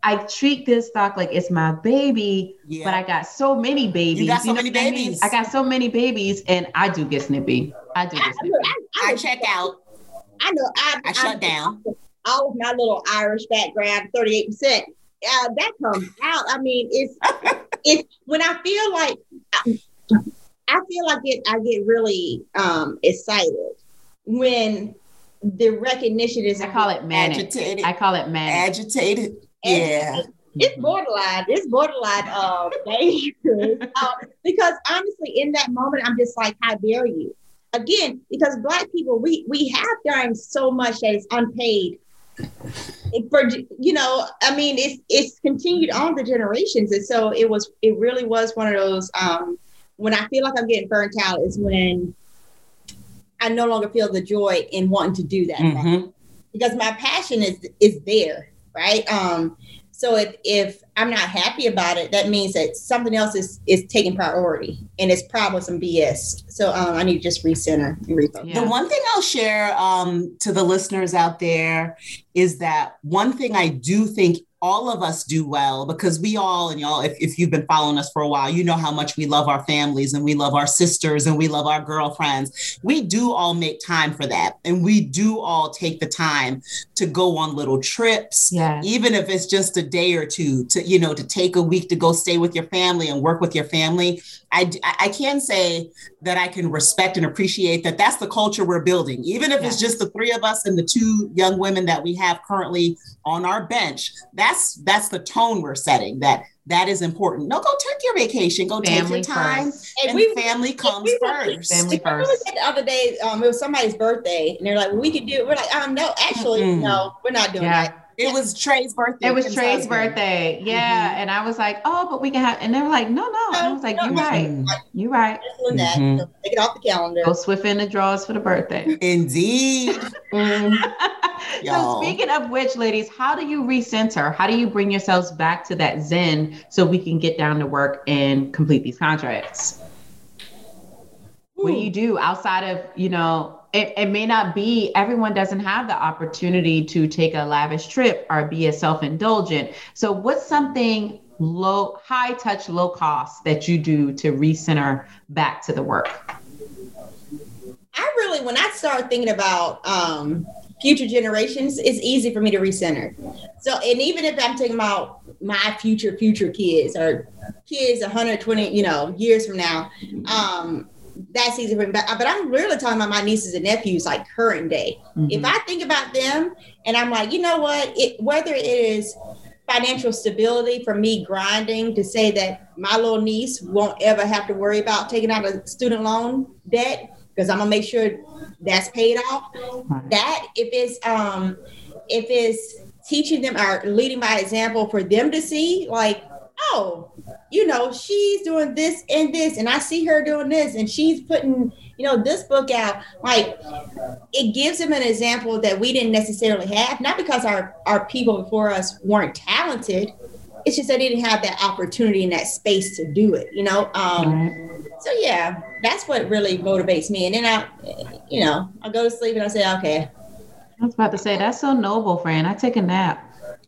I treat this stock like it's my baby, yeah. but I got so many babies. You got so you many babies. I, mean? I, got so many babies, and I do get snippy. I do get snippy. I, I, I check out. I know. I, I shut down. All of my little Irish background, thirty-eight percent. Uh, that comes out. I mean, it's it's when I feel like I feel like it. I get really um excited when the recognition is. I call it manic. Agitated. I call it manic. Agitated yeah. It's borderline. It's borderline uh, dangerous. uh, because honestly, in that moment, I'm just like, how dare you? Again, because Black people, we we have done so much that is unpaid. For you know, I mean, it's it's continued on the generations, and so it was. It really was one of those. Um, when I feel like I'm getting burnt out, is when I no longer feel the joy in wanting to do that mm-hmm. because my passion is is there right? Um, so if, if I'm not happy about it, that means that something else is is taking priority, and it's probably some BS. So um, I need to just recenter and refocus. Yeah. The one thing I'll share um, to the listeners out there is that one thing I do think all of us do well because we all and y'all if, if you've been following us for a while you know how much we love our families and we love our sisters and we love our girlfriends we do all make time for that and we do all take the time to go on little trips yeah. even if it's just a day or two to you know to take a week to go stay with your family and work with your family i i can say that i can respect and appreciate that that's the culture we're building even if it's just the three of us and the two young women that we have currently on our bench that's that's the tone we're setting that that is important. No, go take your vacation. Go family take your time, first. and, and we, family comes we, first. Family first. The other day, um, it was somebody's birthday, and they're like, well, "We could do." it. We're like, "Um, no, actually, mm-hmm. no, we're not doing yeah. that." It was Trey's birthday. It was Trey's husband. birthday. Yeah. Mm-hmm. And I was like, oh, but we can have, and they were like, no, no. And I was like, you're right. You're right. Mm-hmm. Take it off the calendar. Go swift in the drawers for the birthday. Indeed. mm. so speaking of which, ladies, how do you recenter? How do you bring yourselves back to that zen so we can get down to work and complete these contracts? Ooh. What do you do outside of, you know, it, it may not be everyone doesn't have the opportunity to take a lavish trip or be a self-indulgent. So what's something low high touch low cost that you do to recenter back to the work? I really when i start thinking about um, future generations it's easy for me to recenter. So and even if i'm thinking about my future future kids or kids 120 you know years from now um that's easy for me. But, but I'm really talking about my nieces and nephews, like current day. Mm-hmm. If I think about them and I'm like, you know what, it, whether it is financial stability for me grinding to say that my little niece won't ever have to worry about taking out a student loan debt because I'm gonna make sure that's paid off. That if it's um if it's teaching them or leading by example for them to see like oh, you know, she's doing this and this, and I see her doing this, and she's putting, you know, this book out. Like, it gives them an example that we didn't necessarily have, not because our, our people before us weren't talented. It's just they didn't have that opportunity and that space to do it, you know? Um, so, yeah, that's what really motivates me. And then I, you know, I go to sleep and I say, okay. I was about to say, that's so noble, friend. I take a nap.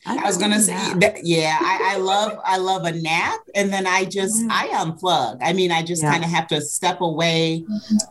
I, I was gonna say that, yeah, I, I, love I love a nap and then I just. I unplug. I mean, I just yeah. kind of have to step away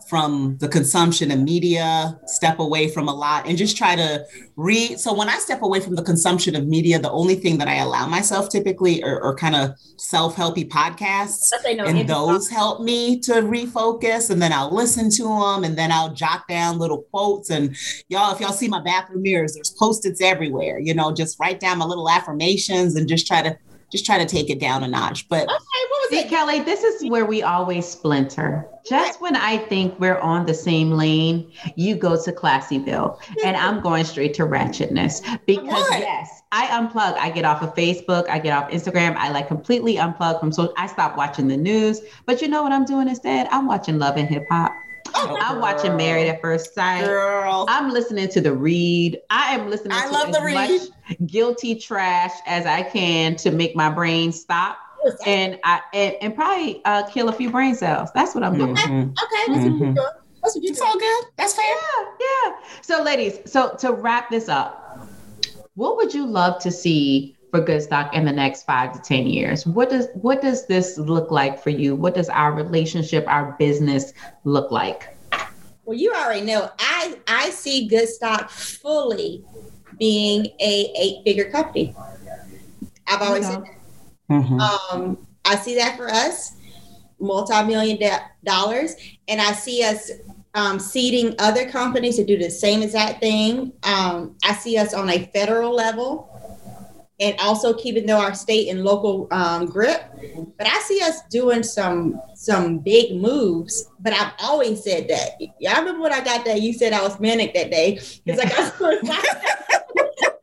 from the consumption of media, step away from a lot and just try to read. So when I step away from the consumption of media, the only thing that I allow myself typically are, are kind of self-helpy podcasts. And those help me to refocus. And then I'll listen to them and then I'll jot down little quotes. And y'all, if y'all see my bathroom mirrors, there's post-its everywhere, you know, just write down my little affirmations and just try to just try to take it down a notch. But okay, what was See, it? Kelly, this is where we always splinter. Just when I think we're on the same lane, you go to Classyville and I'm going straight to ratchetness. Because what? yes, I unplug. I get off of Facebook, I get off Instagram, I like completely unplug from so I stop watching the news. But you know what I'm doing instead? I'm watching love and hip hop. Oh, I'm watching Married at First Sight. Girl. I'm listening to the read. I am listening I to love the read. much guilty trash as I can to make my brain stop. And I and, and probably uh, kill a few brain cells. That's what I'm doing. Okay, okay. That's mm-hmm. what you're doing. That's what you're doing. all good. That's fair. Yeah, yeah. So, ladies, so to wrap this up, what would you love to see for Goodstock in the next five to 10 years? What does what does this look like for you? What does our relationship, our business look like? Well, you already know I I see Goodstock fully being a eight-figure company. I've always said that. Mm-hmm. Um, I see that for us, multi-million dollars, and I see us um, seeding other companies to do the same exact thing. Um, I see us on a federal level and also keeping though our state and local um, grip. But I see us doing some some big moves. But I've always said that. Yeah, I remember when I got there. You said I was manic that day. It's like I was.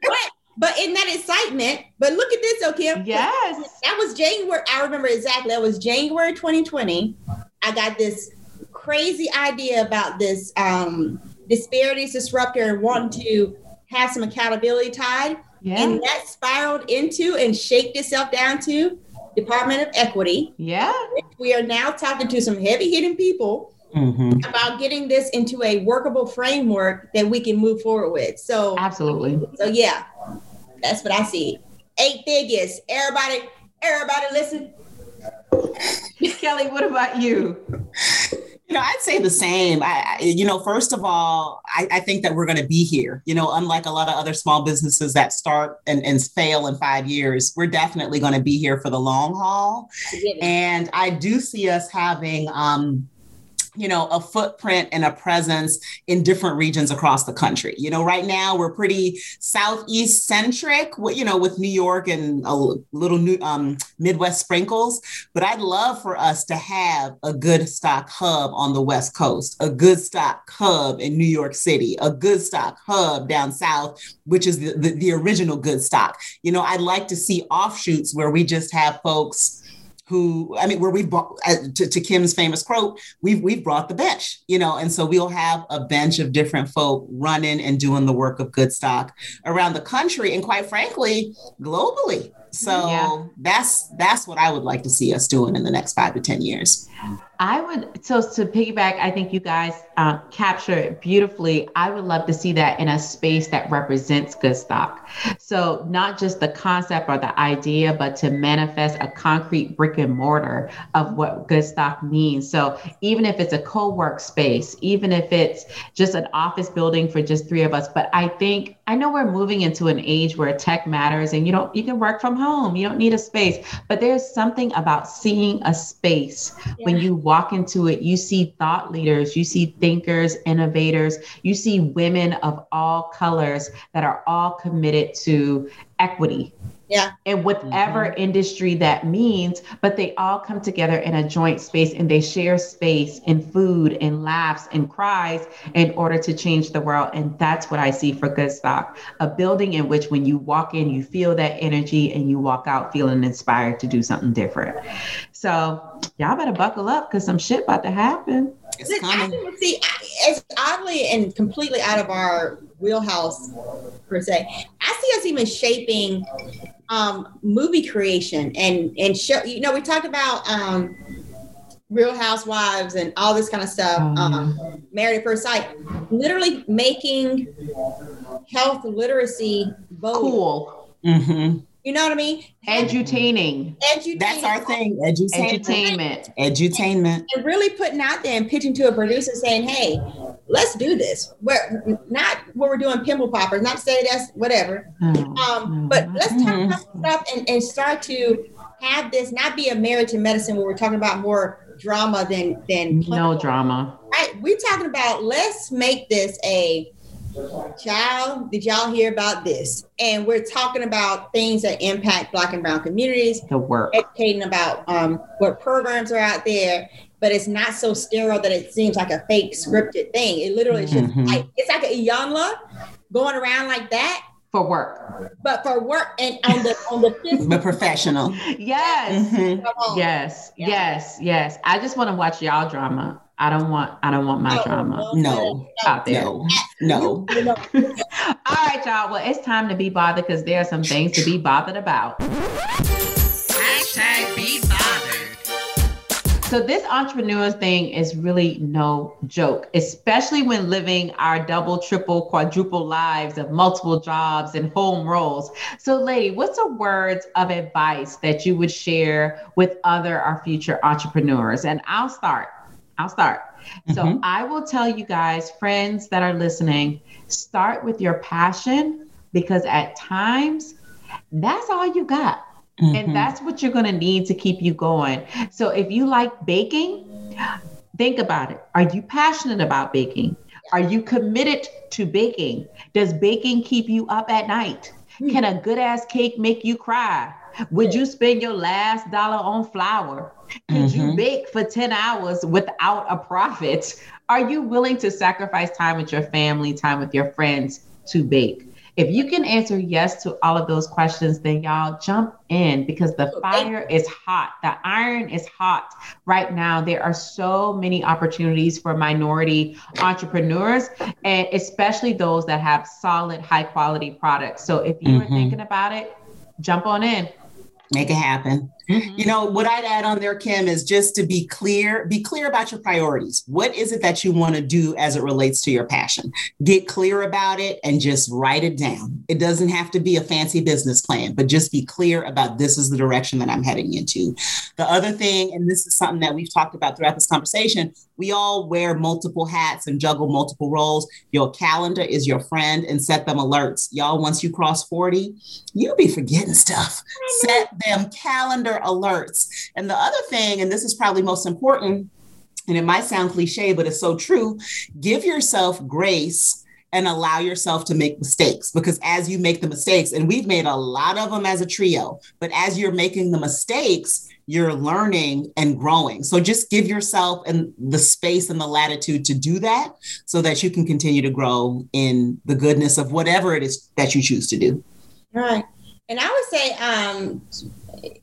but, but in that excitement, but look at this, okay? Yes. That was January. I remember exactly. That was January 2020. I got this crazy idea about this um, disparities disruptor and wanting to have some accountability tied. Yeah. And that spiraled into and shaped itself down to Department of Equity. Yeah. We are now talking to some heavy hitting people mm-hmm. about getting this into a workable framework that we can move forward with. So absolutely. So yeah, that's what I see. eight figures. Everybody, everybody listen. Kelly, what about you? You know, I'd say the same. I, you know, first of all, I, I think that we're going to be here. You know, unlike a lot of other small businesses that start and, and fail in five years, we're definitely going to be here for the long haul. And I do see us having um, you know, a footprint and a presence in different regions across the country. You know, right now we're pretty southeast centric, you know, with New York and a little new um, Midwest sprinkles. But I'd love for us to have a good stock hub on the West Coast, a good stock hub in New York City, a good stock hub down south, which is the, the, the original good stock. You know, I'd like to see offshoots where we just have folks who I mean, where we've brought uh, to, to, Kim's famous quote, we've we've brought the bench, you know, and so we'll have a bench of different folk running and doing the work of good stock around the country and quite frankly, globally. So yeah. that's that's what I would like to see us doing in the next five to ten years. I would so to piggyback. I think you guys uh, capture it beautifully. I would love to see that in a space that represents good stock. So not just the concept or the idea, but to manifest a concrete brick and mortar of what good stock means. So even if it's a co-work space, even if it's just an office building for just three of us, but I think I know we're moving into an age where tech matters and you don't you can work from home. You don't need a space, but there's something about seeing a space yeah. when you walk into it, you see thought leaders, you see thinkers, innovators, you see women of all colors that are all committed to equity yeah. And whatever mm-hmm. industry that means, but they all come together in a joint space and they share space and food and laughs and cries in order to change the world. And that's what I see for Good Stock a building in which when you walk in, you feel that energy and you walk out feeling inspired to do something different. So y'all better buckle up because some shit about to happen. It's coming. See, it's oddly and completely out of our wheelhouse per se. I see us even shaping um, movie creation and and show. You know, we talked about um, Real Housewives and all this kind of stuff. Oh, um, Married at First Sight, literally making health literacy vote. cool. Mm-hmm. You know what I mean? Edutaining. Edutaining. That's our thing. Edutainment. Edutainment. Edutainment. And really putting out there and pitching to a producer saying, hey, let's do this. We're not what we're doing pimple poppers, not to say that's whatever. Mm-hmm. Um, but let's talk mm-hmm. about stuff and, and start to have this not be a Married to Medicine where we're talking about more drama than than no drama. Right. We're talking about let's make this a Child, did y'all hear about this? And we're talking about things that impact Black and Brown communities. The work. Educating about um, what programs are out there, but it's not so sterile that it seems like a fake scripted thing. It literally mm-hmm. just like, it's like a Iyanla going around like that for work but for work and on the on the physical. the professional yes mm-hmm. yes yeah. yes yes i just want to watch y'all drama I don't want I don't want my no, drama. No. Out there. No. No. All right, y'all. Well, it's time to be bothered because there are some things to be bothered about. Hashtag be bothered. So this entrepreneur thing is really no joke, especially when living our double, triple, quadruple lives of multiple jobs and home roles. So, lady, what's a words of advice that you would share with other our future entrepreneurs? And I'll start. I'll start. Mm-hmm. So I will tell you guys, friends that are listening, start with your passion because at times that's all you got. Mm-hmm. And that's what you're going to need to keep you going. So if you like baking, think about it. Are you passionate about baking? Are you committed to baking? Does baking keep you up at night? Hmm. Can a good ass cake make you cry? Would you spend your last dollar on flour? Could mm-hmm. you bake for 10 hours without a profit? Are you willing to sacrifice time with your family, time with your friends to bake? If you can answer yes to all of those questions, then y'all jump in because the fire is hot. The iron is hot right now. There are so many opportunities for minority entrepreneurs, and especially those that have solid, high quality products. So if you mm-hmm. are thinking about it, jump on in. Make it happen. Mm-hmm. You know, what I'd add on there, Kim, is just to be clear, be clear about your priorities. What is it that you want to do as it relates to your passion? Get clear about it and just write it down. It doesn't have to be a fancy business plan, but just be clear about this is the direction that I'm heading into. The other thing, and this is something that we've talked about throughout this conversation, we all wear multiple hats and juggle multiple roles. Your calendar is your friend and set them alerts. Y'all, once you cross 40, you'll be forgetting stuff. Set them calendar alerts. And the other thing, and this is probably most important, and it might sound cliche, but it's so true give yourself grace and allow yourself to make mistakes because as you make the mistakes, and we've made a lot of them as a trio, but as you're making the mistakes, you're learning and growing. So just give yourself and the space and the latitude to do that so that you can continue to grow in the goodness of whatever it is that you choose to do. Right. And I would say, um,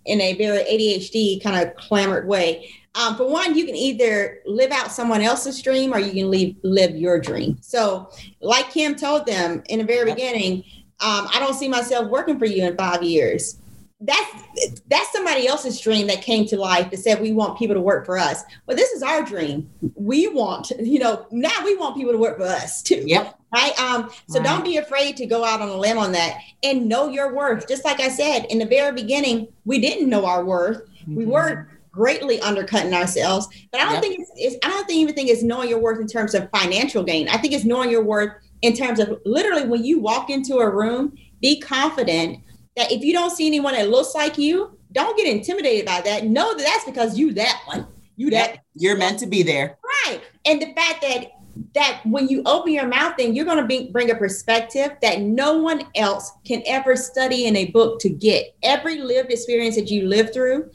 in a very ADHD kind of clamored way, um, for one, you can either live out someone else's dream or you can leave, live your dream. So, like Kim told them in the very beginning, um, I don't see myself working for you in five years that's that's somebody else's dream that came to life that said we want people to work for us. But this is our dream. We want, you know, now we want people to work for us too. Yep. Right. Um, so right. don't be afraid to go out on a limb on that and know your worth. Just like I said in the very beginning, we didn't know our worth. Mm-hmm. We weren't greatly undercutting ourselves. But I don't yep. think it's, it's I don't think even think it's knowing your worth in terms of financial gain. I think it's knowing your worth in terms of literally when you walk into a room, be confident that if you don't see anyone that looks like you, don't get intimidated by that. Know that that's because you that one. You that you're meant to be there. Right. And the fact that that when you open your mouth, then you're going to be, bring a perspective that no one else can ever study in a book to get. Every lived experience that you live through,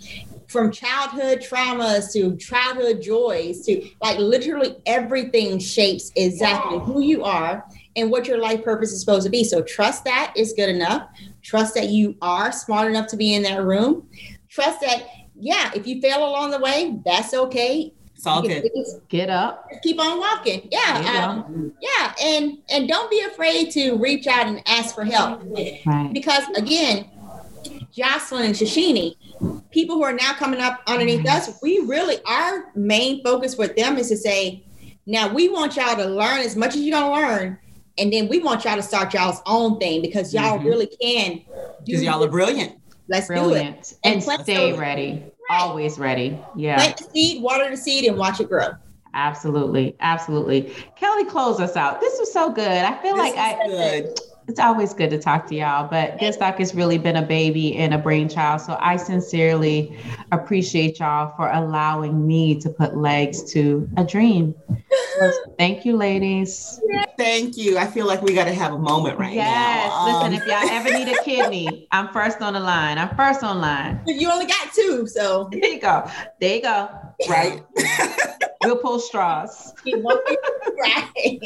from childhood traumas to childhood joys to like literally everything shapes exactly who you are and what your life purpose is supposed to be. So trust that is good enough. Trust that you are smart enough to be in that room. Trust that, yeah, if you fail along the way, that's okay. It's all good. Get up. Keep on walking. Yeah. Um, yeah. And and don't be afraid to reach out and ask for help. Right. Because again, Jocelyn and Shashini, people who are now coming up underneath us, we really our main focus with them is to say, now we want y'all to learn as much as you're gonna learn, and then we want y'all to start y'all's own thing because y'all mm-hmm. really can. Because y'all are brilliant. Let's brilliant. do it. And, and stay ready. Right. Always ready. Yeah. Plant the seed, water the seed, and watch it grow. Absolutely. Absolutely. Kelly, close us out. This was so good. I feel this like I good it's always good to talk to y'all, but Goodstock has really been a baby and a brainchild. So I sincerely appreciate y'all for allowing me to put legs to a dream. thank you, ladies. Thank you. I feel like we got to have a moment right yes. now. Yes. Listen, um, if y'all ever need a kidney, I'm first on the line. I'm first on line. You only got two, so there you go. There you go. Right. we'll pull straws. right.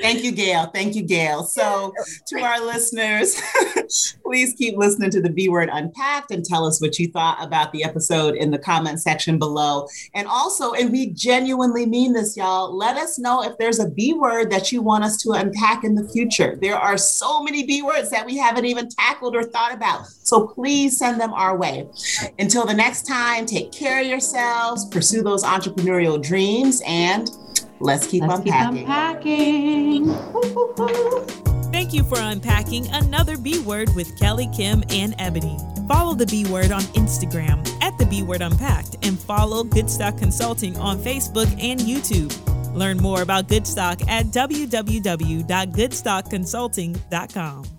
Thank you, Gail. Thank you, Gail. So, to our listeners, please keep listening to the B Word Unpacked and tell us what you thought about the episode in the comment section below. And also, and we genuinely mean this, y'all, let us know if there's a B word that you want us to unpack in the future. There are so many B words that we haven't even tackled or thought about. So, please send them our way. Until the next time, take care of yourselves, pursue those entrepreneurial dreams, and Let's keep Let's unpacking. Keep unpacking. Thank you for unpacking another B word with Kelly, Kim, and Ebony. Follow the B word on Instagram at the B word unpacked and follow Goodstock Consulting on Facebook and YouTube. Learn more about Goodstock at www.goodstockconsulting.com.